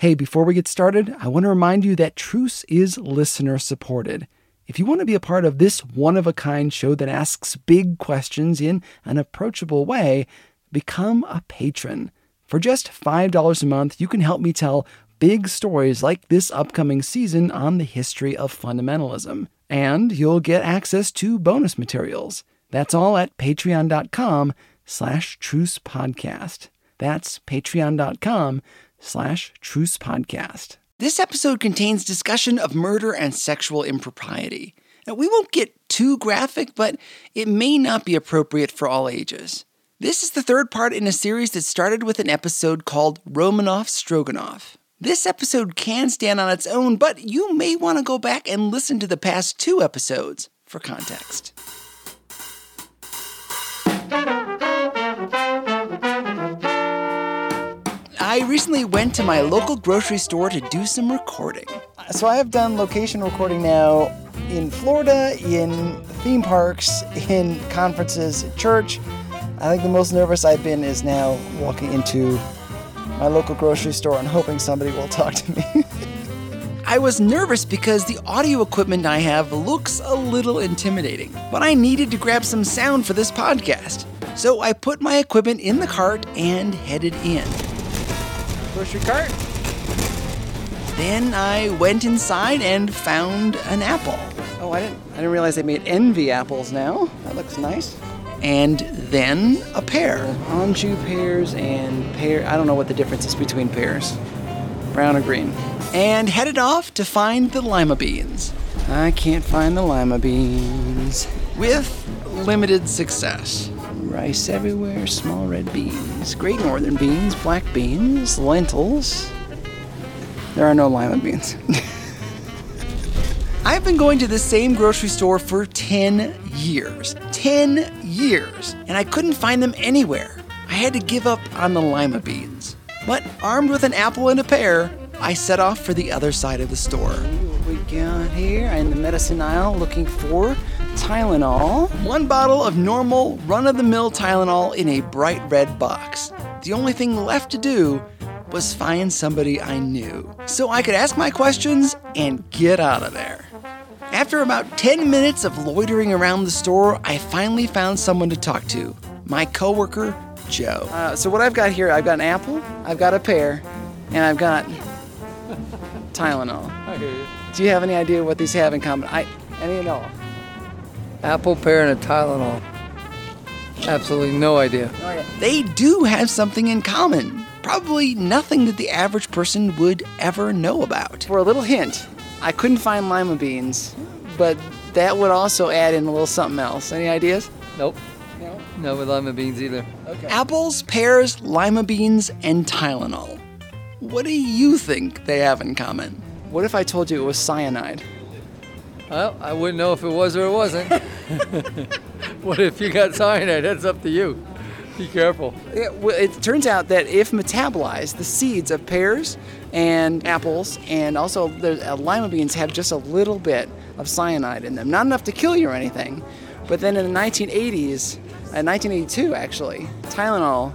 Hey, before we get started, I want to remind you that Truce is listener supported. If you want to be a part of this one of a kind show that asks big questions in an approachable way, become a patron. For just $5 a month, you can help me tell big stories like this upcoming season on the history of fundamentalism. And you'll get access to bonus materials. That's all at patreon.com slash truce podcast. That's patreon.com slash truce podcast. This episode contains discussion of murder and sexual impropriety. Now, we won't get too graphic, but it may not be appropriate for all ages. This is the third part in a series that started with an episode called Romanov Stroganoff. This episode can stand on its own, but you may want to go back and listen to the past two episodes for context. I recently went to my local grocery store to do some recording. So I have done location recording now in Florida, in theme parks, in conferences, at church. I think the most nervous I've been is now walking into my local grocery store and hoping somebody will talk to me. I was nervous because the audio equipment I have looks a little intimidating, but I needed to grab some sound for this podcast. So I put my equipment in the cart and headed in. Grocery cart. Then I went inside and found an apple. Oh, I didn't I didn't realize they made envy apples now. That looks nice. And then a pear. Anjou pears and pear. I don't know what the difference is between pears. Brown or green. And headed off to find the lima beans. I can't find the lima beans. With limited success. Rice everywhere, small red beans, great northern beans, black beans, lentils. There are no lima beans. I've been going to the same grocery store for 10 years. 10 years. And I couldn't find them anywhere. I had to give up on the lima beans. But armed with an apple and a pear, I set off for the other side of the store. What we got here in the medicine aisle looking for Tylenol. One bottle of normal, run of the mill Tylenol in a bright red box. The only thing left to do was find somebody I knew so I could ask my questions and get out of there. After about 10 minutes of loitering around the store, I finally found someone to talk to my coworker, Joe. Uh, so, what I've got here, I've got an apple, I've got a pear, and I've got Tylenol. I hear you. Do you have any idea what these have in common? I, any at all? Apple, pear, and a Tylenol. Absolutely no idea. They do have something in common. Probably nothing that the average person would ever know about. For a little hint, I couldn't find lima beans, but that would also add in a little something else. Any ideas? Nope. No. No with lima beans either. Okay. Apples, pears, lima beans, and Tylenol. What do you think they have in common? What if I told you it was cyanide? Well, I wouldn't know if it was or it wasn't. what if you got cyanide? That's up to you. Be careful. It, well, it turns out that if metabolized, the seeds of pears and apples and also the uh, lima beans have just a little bit of cyanide in them. Not enough to kill you or anything. But then in the 1980s, uh, 1982 actually, Tylenol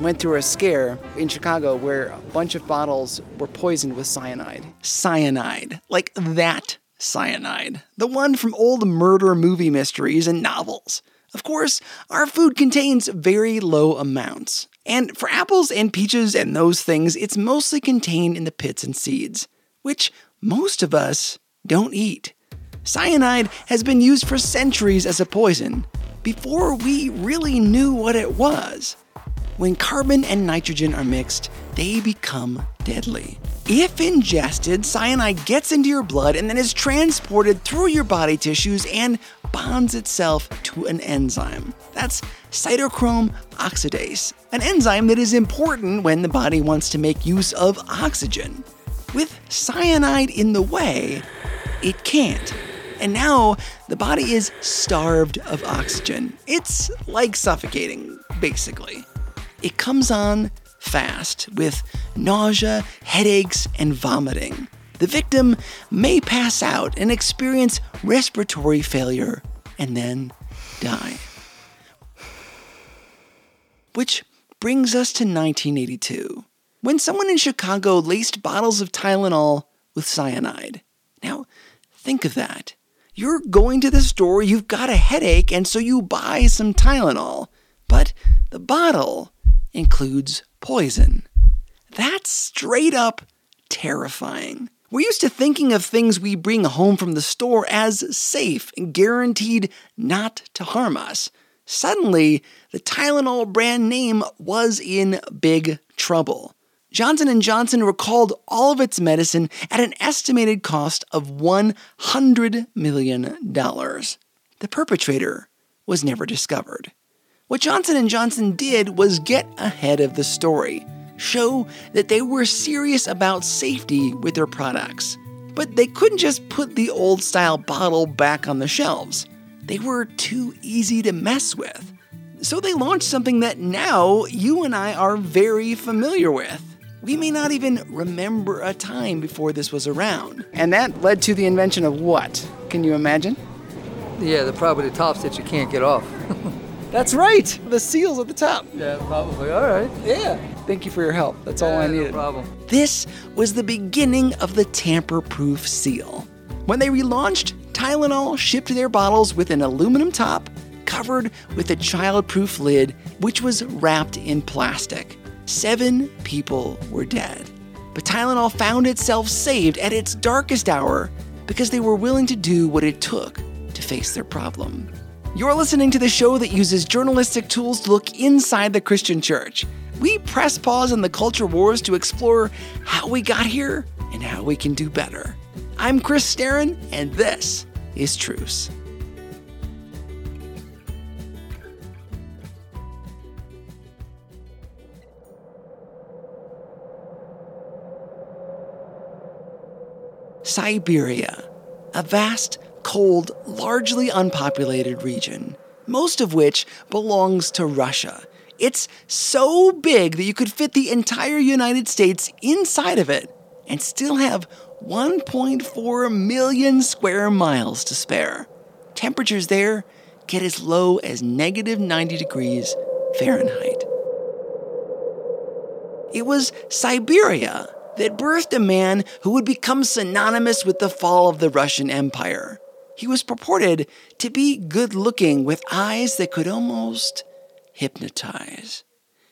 went through a scare in Chicago where a bunch of bottles were poisoned with cyanide. Cyanide. Like that cyanide. The one from old murder movie mysteries and novels. Of course, our food contains very low amounts. And for apples and peaches and those things, it's mostly contained in the pits and seeds, which most of us don't eat. Cyanide has been used for centuries as a poison, before we really knew what it was. When carbon and nitrogen are mixed, they become deadly. If ingested, cyanide gets into your blood and then is transported through your body tissues and bonds itself to an enzyme. That's cytochrome oxidase, an enzyme that is important when the body wants to make use of oxygen. With cyanide in the way, it can't. And now the body is starved of oxygen. It's like suffocating, basically. It comes on fast with nausea, headaches, and vomiting. The victim may pass out and experience respiratory failure and then die. Which brings us to 1982, when someone in Chicago laced bottles of Tylenol with cyanide. Now, think of that. You're going to the store, you've got a headache, and so you buy some Tylenol. But the bottle includes poison. That's straight up terrifying. We're used to thinking of things we bring home from the store as safe and guaranteed not to harm us. Suddenly, the Tylenol brand name was in big trouble. Johnson & Johnson recalled all of its medicine at an estimated cost of $100 million. The perpetrator was never discovered. What Johnson & Johnson did was get ahead of the story, show that they were serious about safety with their products. But they couldn't just put the old style bottle back on the shelves. They were too easy to mess with. So they launched something that now you and I are very familiar with. We may not even remember a time before this was around. And that led to the invention of what? Can you imagine? Yeah, the probably the tops that you can't get off. That's right. The seals at the top. yeah, probably. All right. Yeah. Thank you for your help. That's all I needed. No problem. This was the beginning of the tamper proof seal. When they relaunched, Tylenol shipped their bottles with an aluminum top covered with a child proof lid, which was wrapped in plastic. Seven people were dead. But Tylenol found itself saved at its darkest hour because they were willing to do what it took to face their problem. You're listening to the show that uses journalistic tools to look inside the Christian church. We press pause on the culture wars to explore how we got here and how we can do better. I'm Chris Staron, and this is Truce. Siberia, a vast, cold, largely unpopulated region, most of which belongs to Russia. It's so big that you could fit the entire United States inside of it and still have 1.4 million square miles to spare. Temperatures there get as low as negative 90 degrees Fahrenheit. It was Siberia that birthed a man who would become synonymous with the fall of the Russian Empire. He was purported to be good looking with eyes that could almost hypnotize.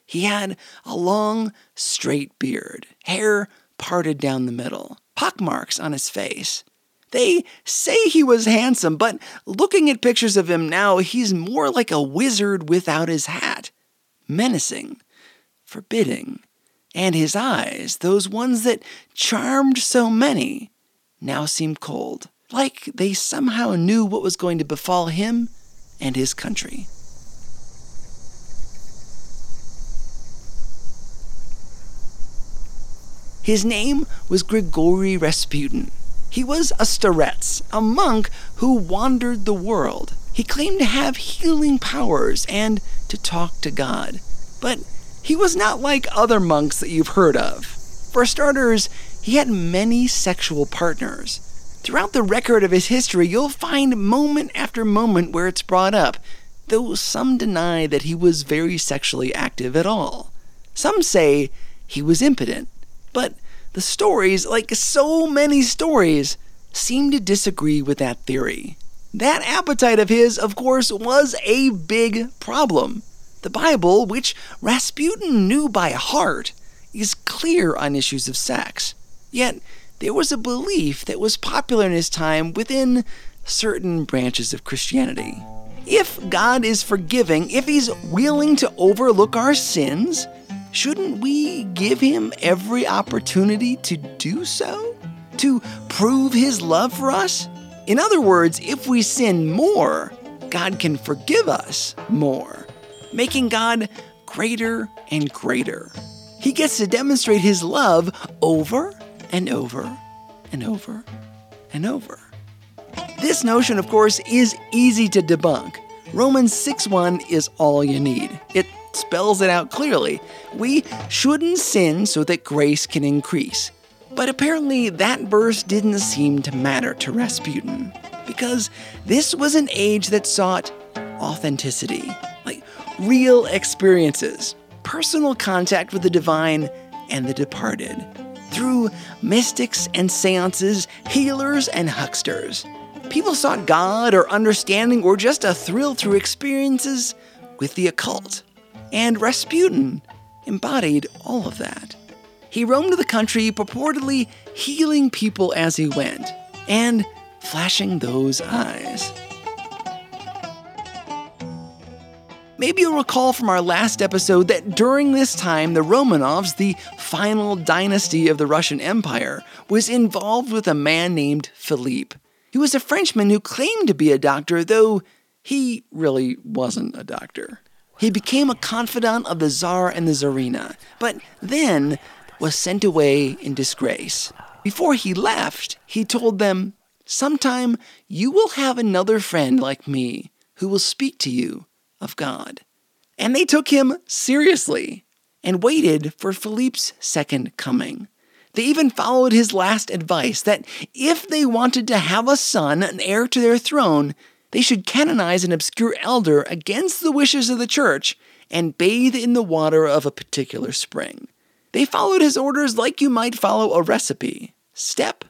He had a long, straight beard, hair parted down the middle, pockmarks on his face. They say he was handsome, but looking at pictures of him now, he's more like a wizard without his hat. Menacing, forbidding, and his eyes, those ones that charmed so many, now seem cold, like they somehow knew what was going to befall him and his country. His name was Grigory Rasputin. He was a starets, a monk who wandered the world. He claimed to have healing powers and to talk to God. But he was not like other monks that you've heard of. For starters, he had many sexual partners. Throughout the record of his history, you'll find moment after moment where it's brought up, though some deny that he was very sexually active at all. Some say he was impotent, but the stories, like so many stories, seem to disagree with that theory. That appetite of his, of course, was a big problem. The Bible, which Rasputin knew by heart, is clear on issues of sex. Yet, there was a belief that was popular in his time within certain branches of Christianity. If God is forgiving, if He's willing to overlook our sins, shouldn't we give Him every opportunity to do so? To prove His love for us? In other words, if we sin more, God can forgive us more, making God greater and greater. He gets to demonstrate His love over and over and over and over. This notion, of course, is easy to debunk. Romans 6:1 is all you need. It spells it out clearly. We shouldn't sin so that grace can increase. But apparently, that verse didn't seem to matter to Rasputin, because this was an age that sought authenticity, like real experiences, personal contact with the divine, and the departed. Through mystics and seances, healers and hucksters, people sought God or understanding or just a thrill through experiences with the occult. And Rasputin embodied all of that. He roamed the country purportedly healing people as he went and flashing those eyes. Maybe you'll recall from our last episode that during this time, the Romanovs, the final dynasty of the Russian Empire, was involved with a man named Philippe. He was a Frenchman who claimed to be a doctor, though he really wasn't a doctor. He became a confidant of the Tsar and the Tsarina, but then was sent away in disgrace. Before he left, he told them, Sometime you will have another friend like me who will speak to you of God. And they took him seriously and waited for Philippe's second coming. They even followed his last advice that if they wanted to have a son, an heir to their throne, they should canonize an obscure elder against the wishes of the church and bathe in the water of a particular spring. They followed his orders like you might follow a recipe, step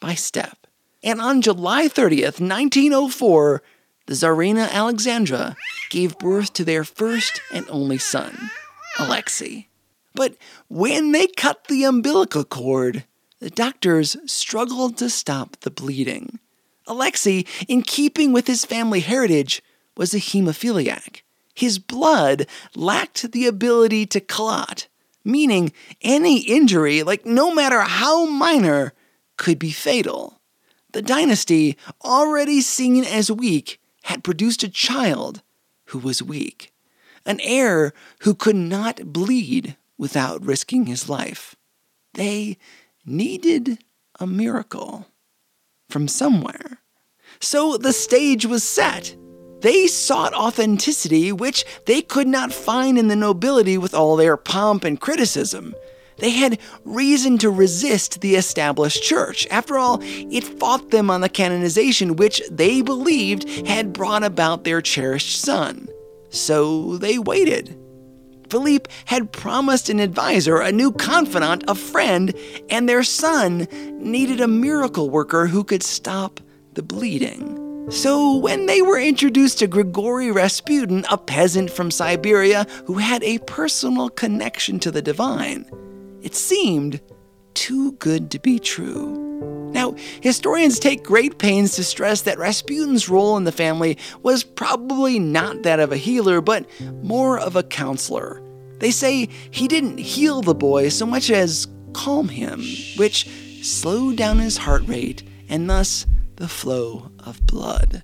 by step. And on July 30th, 1904, the Tsarina Alexandra gave birth to their first and only son, Alexei. But when they cut the umbilical cord, the doctors struggled to stop the bleeding. Alexei, in keeping with his family heritage, was a hemophiliac. His blood lacked the ability to clot, meaning any injury, like no matter how minor, could be fatal. The dynasty, already seen as weak, had produced a child who was weak, an heir who could not bleed without risking his life. They needed a miracle from somewhere. So the stage was set. They sought authenticity, which they could not find in the nobility with all their pomp and criticism. They had reason to resist the established church. After all, it fought them on the canonization which they believed had brought about their cherished son. So they waited. Philippe had promised an advisor, a new confidant, a friend, and their son needed a miracle worker who could stop the bleeding. So, when they were introduced to Grigory Rasputin, a peasant from Siberia who had a personal connection to the divine, it seemed too good to be true. Now, historians take great pains to stress that Rasputin's role in the family was probably not that of a healer, but more of a counselor. They say he didn't heal the boy so much as calm him, which slowed down his heart rate and thus the flow of blood.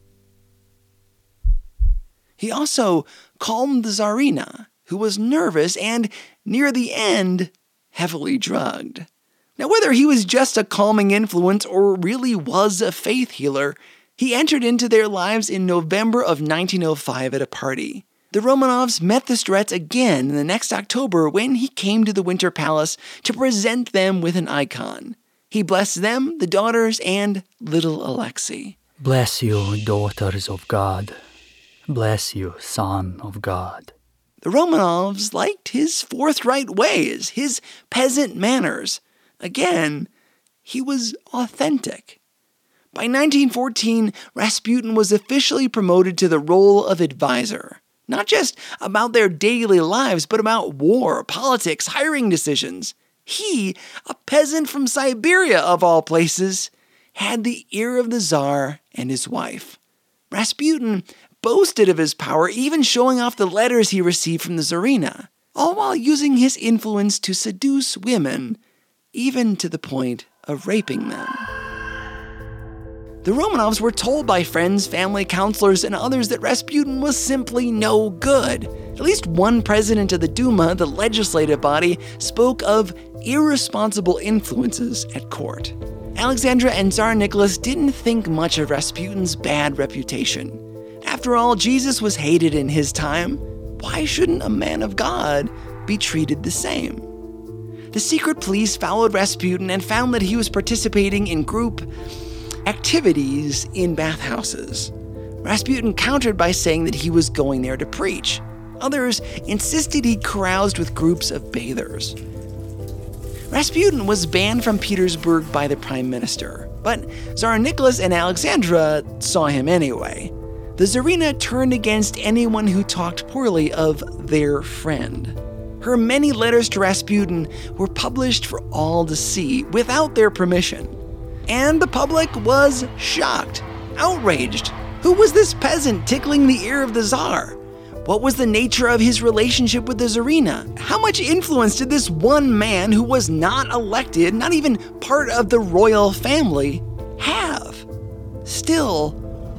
He also calmed the Tsarina, who was nervous and, near the end, heavily drugged. Now, whether he was just a calming influence or really was a faith healer, he entered into their lives in November of 1905 at a party. The Romanovs met the Starets again in the next October when he came to the Winter Palace to present them with an icon. He blessed them, the daughters, and little Alexei. Bless you, daughters of God. Bless you, son of God. The Romanovs liked his forthright ways, his peasant manners. Again, he was authentic. By 1914, Rasputin was officially promoted to the role of advisor, not just about their daily lives, but about war, politics, hiring decisions. He, a peasant from Siberia of all places, had the ear of the Tsar and his wife. Rasputin boasted of his power, even showing off the letters he received from the Tsarina, all while using his influence to seduce women, even to the point of raping them. The Romanovs were told by friends, family, counselors, and others that Rasputin was simply no good. At least one president of the Duma, the legislative body, spoke of irresponsible influences at court. Alexandra and Tsar Nicholas didn't think much of Rasputin's bad reputation. After all, Jesus was hated in his time. Why shouldn't a man of God be treated the same? The secret police followed Rasputin and found that he was participating in group activities in bathhouses. Rasputin countered by saying that he was going there to preach. Others insisted he caroused with groups of bathers. Rasputin was banned from Petersburg by the prime minister, but Tsar Nicholas and Alexandra saw him anyway. The Tsarina turned against anyone who talked poorly of their friend. Her many letters to Rasputin were published for all to see without their permission. And the public was shocked, outraged. Who was this peasant tickling the ear of the Tsar? What was the nature of his relationship with the Tsarina? How much influence did this one man, who was not elected, not even part of the royal family, have? Still,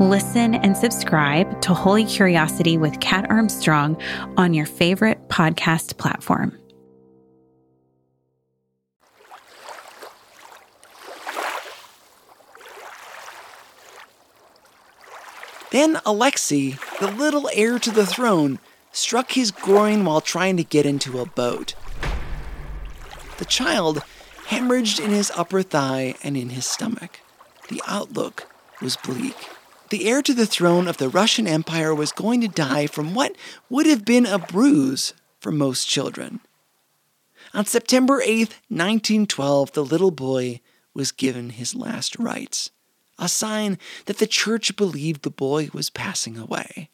Listen and subscribe to Holy Curiosity with Kat Armstrong on your favorite podcast platform. Then Alexei, the little heir to the throne, struck his groin while trying to get into a boat. The child hemorrhaged in his upper thigh and in his stomach. The outlook was bleak. The heir to the throne of the Russian Empire was going to die from what would have been a bruise for most children. On September 8, 1912, the little boy was given his last rites a sign that the church believed the boy was passing away.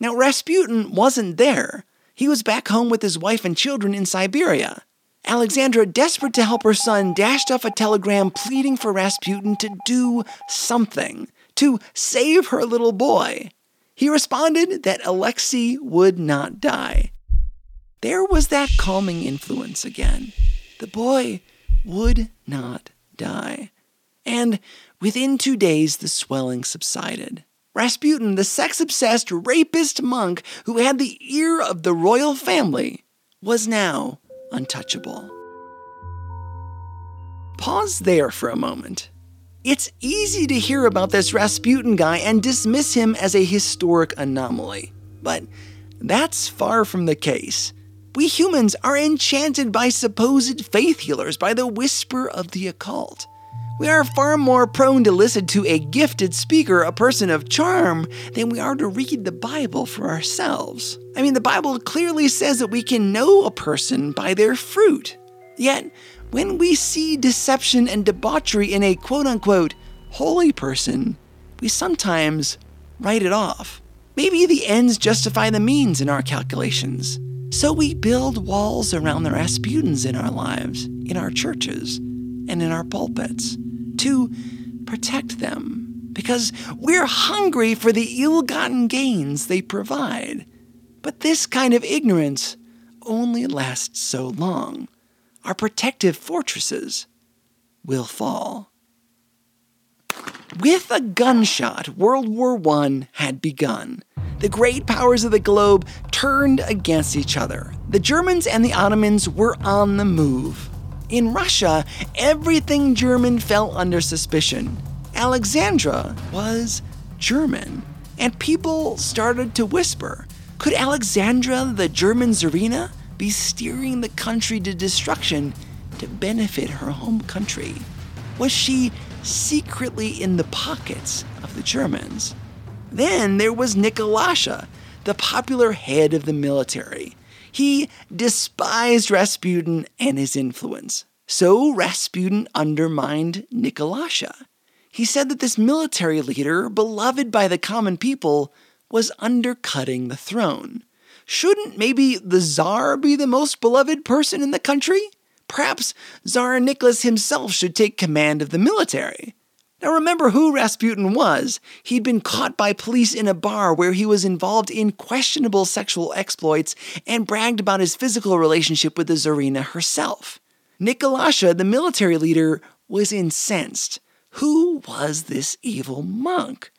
Now, Rasputin wasn't there. He was back home with his wife and children in Siberia. Alexandra, desperate to help her son, dashed off a telegram pleading for Rasputin to do something, to save her little boy. He responded that Alexei would not die. There was that calming influence again. The boy would not die. And Within two days, the swelling subsided. Rasputin, the sex obsessed rapist monk who had the ear of the royal family, was now untouchable. Pause there for a moment. It's easy to hear about this Rasputin guy and dismiss him as a historic anomaly, but that's far from the case. We humans are enchanted by supposed faith healers, by the whisper of the occult we are far more prone to listen to a gifted speaker, a person of charm, than we are to read the Bible for ourselves. I mean, the Bible clearly says that we can know a person by their fruit. Yet, when we see deception and debauchery in a quote unquote holy person, we sometimes write it off. Maybe the ends justify the means in our calculations. So we build walls around the Rasputins in our lives, in our churches, and in our pulpits to protect them because we're hungry for the ill gotten gains they provide. But this kind of ignorance only lasts so long. Our protective fortresses will fall. With a gunshot, World War I had begun. The great powers of the globe turned against each other. The Germans and the Ottomans were on the move. In Russia, everything German fell under suspicion. Alexandra was German, and people started to whisper could Alexandra, the German Tsarina, be steering the country to destruction to benefit her home country? Was she secretly in the pockets of the Germans? Then there was Nikolasha, the popular head of the military. He despised Rasputin and his influence. So Rasputin undermined Nikolasha. He said that this military leader, beloved by the common people, was undercutting the throne. Shouldn't maybe the Tsar be the most beloved person in the country? Perhaps Tsar Nicholas himself should take command of the military. Now remember who Rasputin was. He'd been caught by police in a bar where he was involved in questionable sexual exploits and bragged about his physical relationship with the Tsarina herself. Nikolasha, the military leader, was incensed. Who was this evil monk?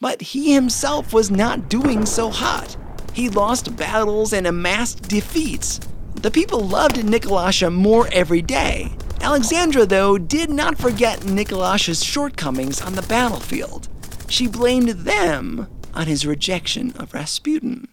But he himself was not doing so hot. He lost battles and amassed defeats. The people loved Nikolasha more every day. Alexandra, though, did not forget Nikolasha's shortcomings on the battlefield. She blamed them on his rejection of Rasputin.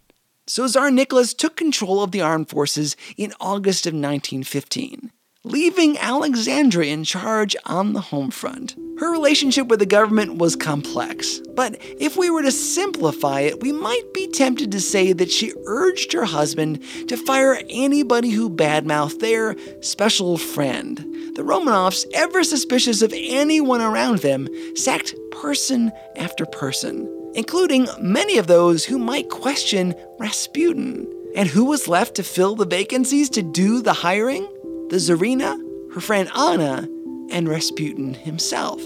So Tsar Nicholas took control of the armed forces in August of 1915 leaving Alexandra in charge on the home front. Her relationship with the government was complex, but if we were to simplify it, we might be tempted to say that she urged her husband to fire anybody who badmouthed their special friend. The Romanovs, ever suspicious of anyone around them, sacked person after person, including many of those who might question Rasputin. And who was left to fill the vacancies to do the hiring? The Tsarina, her friend Anna, and Rasputin himself,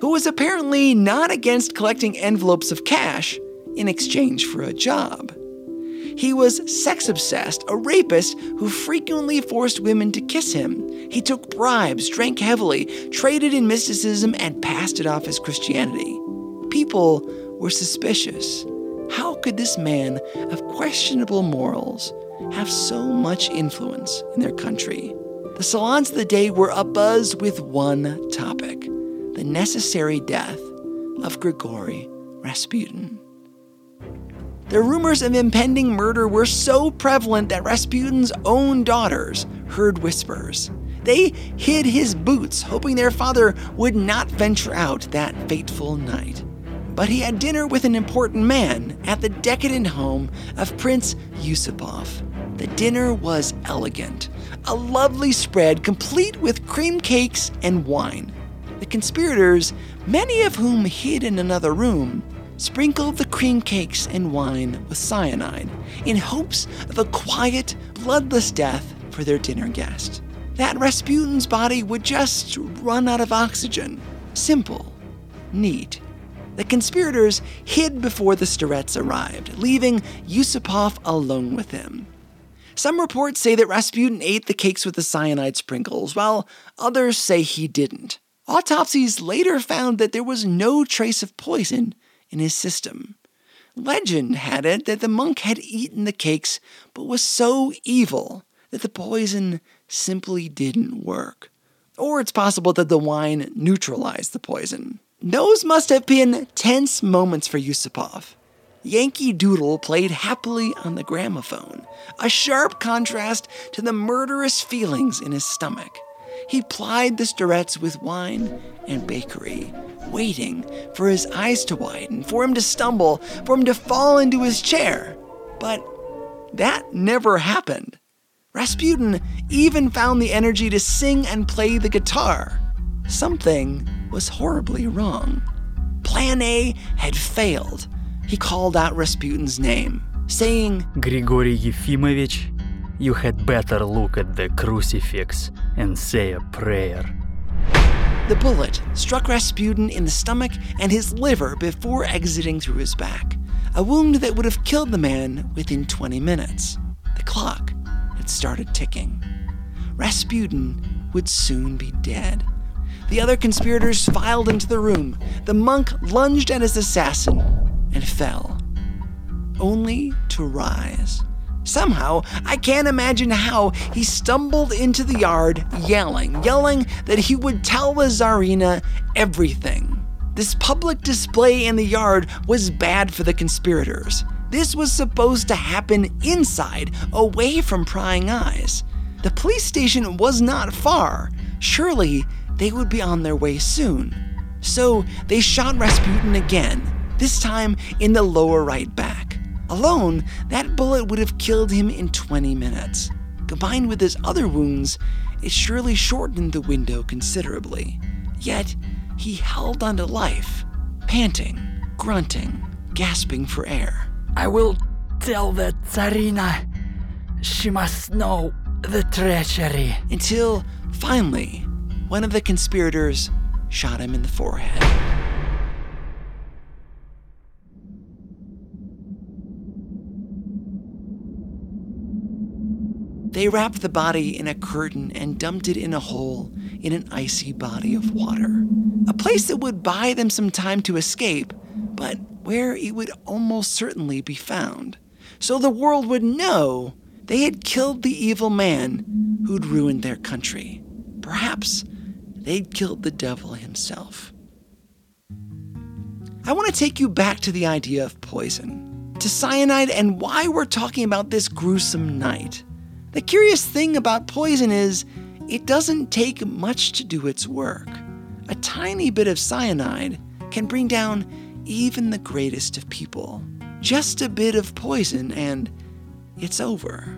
who was apparently not against collecting envelopes of cash in exchange for a job. He was sex obsessed, a rapist who frequently forced women to kiss him. He took bribes, drank heavily, traded in mysticism, and passed it off as Christianity. People were suspicious. How could this man of questionable morals have so much influence in their country? The salons of the day were abuzz with one topic the necessary death of Grigory Rasputin. The rumors of impending murder were so prevalent that Rasputin's own daughters heard whispers. They hid his boots, hoping their father would not venture out that fateful night. But he had dinner with an important man at the decadent home of Prince Yusupov. The dinner was elegant, a lovely spread complete with cream cakes and wine. The conspirators, many of whom hid in another room, sprinkled the cream cakes and wine with cyanide in hopes of a quiet, bloodless death for their dinner guest. That Rasputin's body would just run out of oxygen. Simple, neat. The conspirators hid before the Starets arrived, leaving Yusupov alone with him. Some reports say that Rasputin ate the cakes with the cyanide sprinkles, while others say he didn't. Autopsies later found that there was no trace of poison in his system. Legend had it that the monk had eaten the cakes but was so evil that the poison simply didn't work. Or it's possible that the wine neutralized the poison. Those must have been tense moments for Yusupov. Yankee Doodle played happily on the gramophone, a sharp contrast to the murderous feelings in his stomach. He plied the starets with wine and bakery, waiting for his eyes to widen, for him to stumble, for him to fall into his chair. But that never happened. Rasputin even found the energy to sing and play the guitar. Something was horribly wrong. Plan A had failed he called out Rasputin's name, saying, Grigory Yefimovich, you had better look at the crucifix and say a prayer. The bullet struck Rasputin in the stomach and his liver before exiting through his back, a wound that would have killed the man within 20 minutes. The clock had started ticking. Rasputin would soon be dead. The other conspirators filed into the room. The monk lunged at his assassin, and fell, only to rise. Somehow, I can't imagine how he stumbled into the yard yelling, yelling that he would tell the Tsarina everything. This public display in the yard was bad for the conspirators. This was supposed to happen inside, away from prying eyes. The police station was not far. Surely they would be on their way soon. So they shot Rasputin again, this time in the lower right back. Alone, that bullet would have killed him in 20 minutes. Combined with his other wounds, it surely shortened the window considerably. Yet, he held on to life, panting, grunting, gasping for air. I will tell the Tsarina. She must know the treachery. Until, finally, one of the conspirators shot him in the forehead. They wrapped the body in a curtain and dumped it in a hole in an icy body of water. A place that would buy them some time to escape, but where it would almost certainly be found. So the world would know they had killed the evil man who'd ruined their country. Perhaps they'd killed the devil himself. I want to take you back to the idea of poison, to cyanide, and why we're talking about this gruesome night. The curious thing about poison is it doesn't take much to do its work. A tiny bit of cyanide can bring down even the greatest of people. Just a bit of poison, and it's over.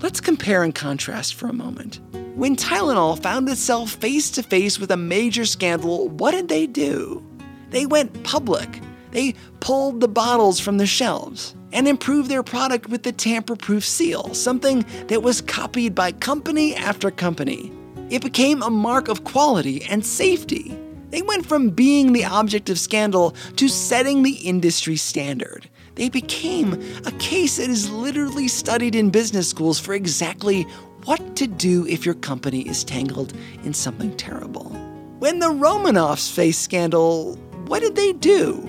Let's compare and contrast for a moment. When Tylenol found itself face to face with a major scandal, what did they do? They went public. They pulled the bottles from the shelves and improved their product with the tamper proof seal, something that was copied by company after company. It became a mark of quality and safety. They went from being the object of scandal to setting the industry standard. They became a case that is literally studied in business schools for exactly what to do if your company is tangled in something terrible. When the Romanovs faced scandal, what did they do?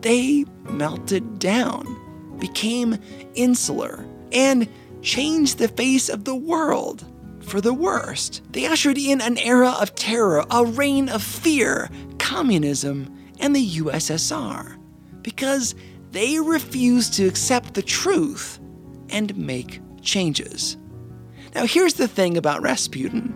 They melted down, became insular, and changed the face of the world for the worst. They ushered in an era of terror, a reign of fear, communism, and the USSR because they refused to accept the truth and make changes. Now, here's the thing about Rasputin.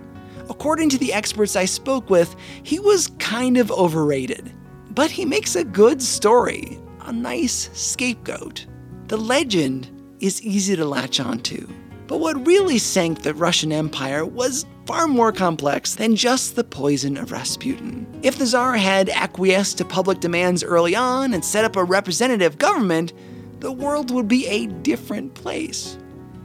According to the experts I spoke with, he was kind of overrated. But he makes a good story, a nice scapegoat. The legend is easy to latch onto. But what really sank the Russian Empire was far more complex than just the poison of Rasputin. If the Tsar had acquiesced to public demands early on and set up a representative government, the world would be a different place.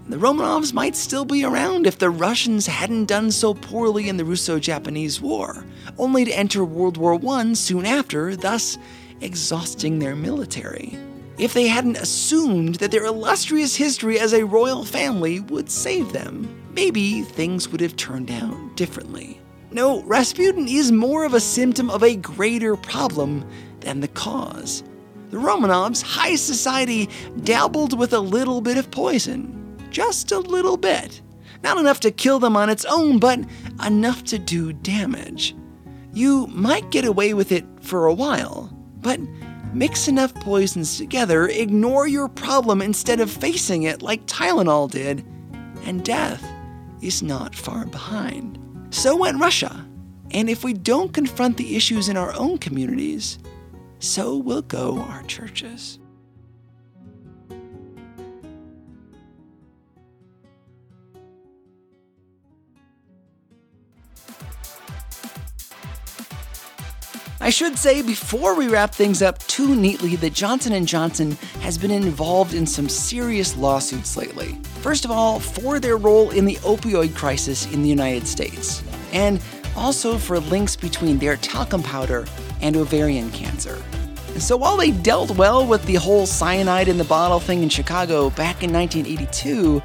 The Romanovs might still be around if the Russians hadn't done so poorly in the Russo Japanese War, only to enter World War I soon after, thus exhausting their military if they hadn't assumed that their illustrious history as a royal family would save them. Maybe things would have turned out differently. No, Rasputin is more of a symptom of a greater problem than the cause. The Romanovs' high society dabbled with a little bit of poison. Just a little bit. Not enough to kill them on its own, but enough to do damage. You might get away with it for a while, but Mix enough poisons together, ignore your problem instead of facing it like Tylenol did, and death is not far behind. So went Russia. And if we don't confront the issues in our own communities, so will go our churches. I should say before we wrap things up too neatly that Johnson & Johnson has been involved in some serious lawsuits lately. First of all, for their role in the opioid crisis in the United States, and also for links between their talcum powder and ovarian cancer. And so while they dealt well with the whole cyanide in the bottle thing in Chicago back in 1982,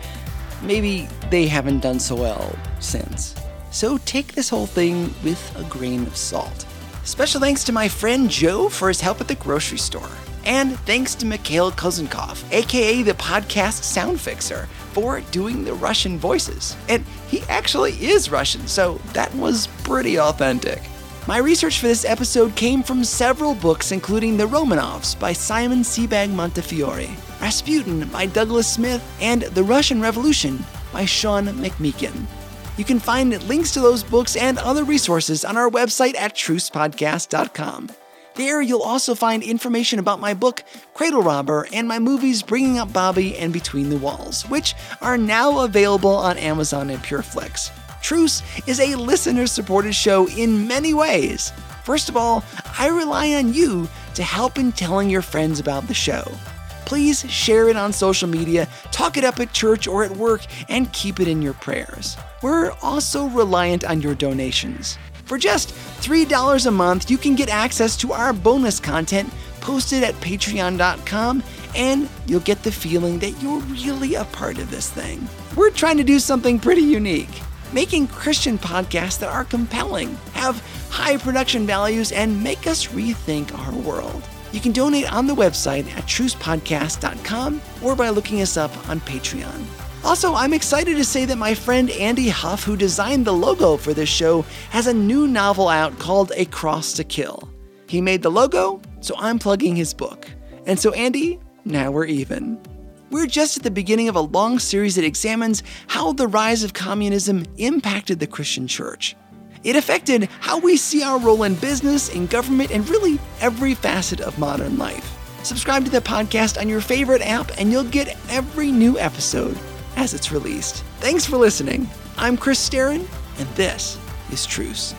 maybe they haven't done so well since. So take this whole thing with a grain of salt. Special thanks to my friend Joe for his help at the grocery store. And thanks to Mikhail Kozenkov, aka the podcast sound fixer, for doing the Russian voices. And he actually is Russian, so that was pretty authentic. My research for this episode came from several books, including The Romanovs by Simon Sebag Montefiore, Rasputin by Douglas Smith, and The Russian Revolution by Sean McMeekin. You can find links to those books and other resources on our website at trucepodcast.com. There, you'll also find information about my book, Cradle Robber, and my movies Bringing Up Bobby and Between the Walls, which are now available on Amazon and Pureflix. Truce is a listener supported show in many ways. First of all, I rely on you to help in telling your friends about the show please share it on social media, talk it up at church or at work, and keep it in your prayers. We're also reliant on your donations. For just $3 a month, you can get access to our bonus content posted at patreon.com and you'll get the feeling that you're really a part of this thing. We're trying to do something pretty unique making Christian podcasts that are compelling, have high production values, and make us rethink our world. You can donate on the website at trucepodcast.com or by looking us up on Patreon. Also, I'm excited to say that my friend Andy Huff, who designed the logo for this show, has a new novel out called A Cross to Kill. He made the logo, so I'm plugging his book. And so, Andy, now we're even. We're just at the beginning of a long series that examines how the rise of communism impacted the Christian church. It affected how we see our role in business, in government, and really every facet of modern life. Subscribe to the podcast on your favorite app, and you'll get every new episode as it's released. Thanks for listening. I'm Chris Staron, and this is Truce.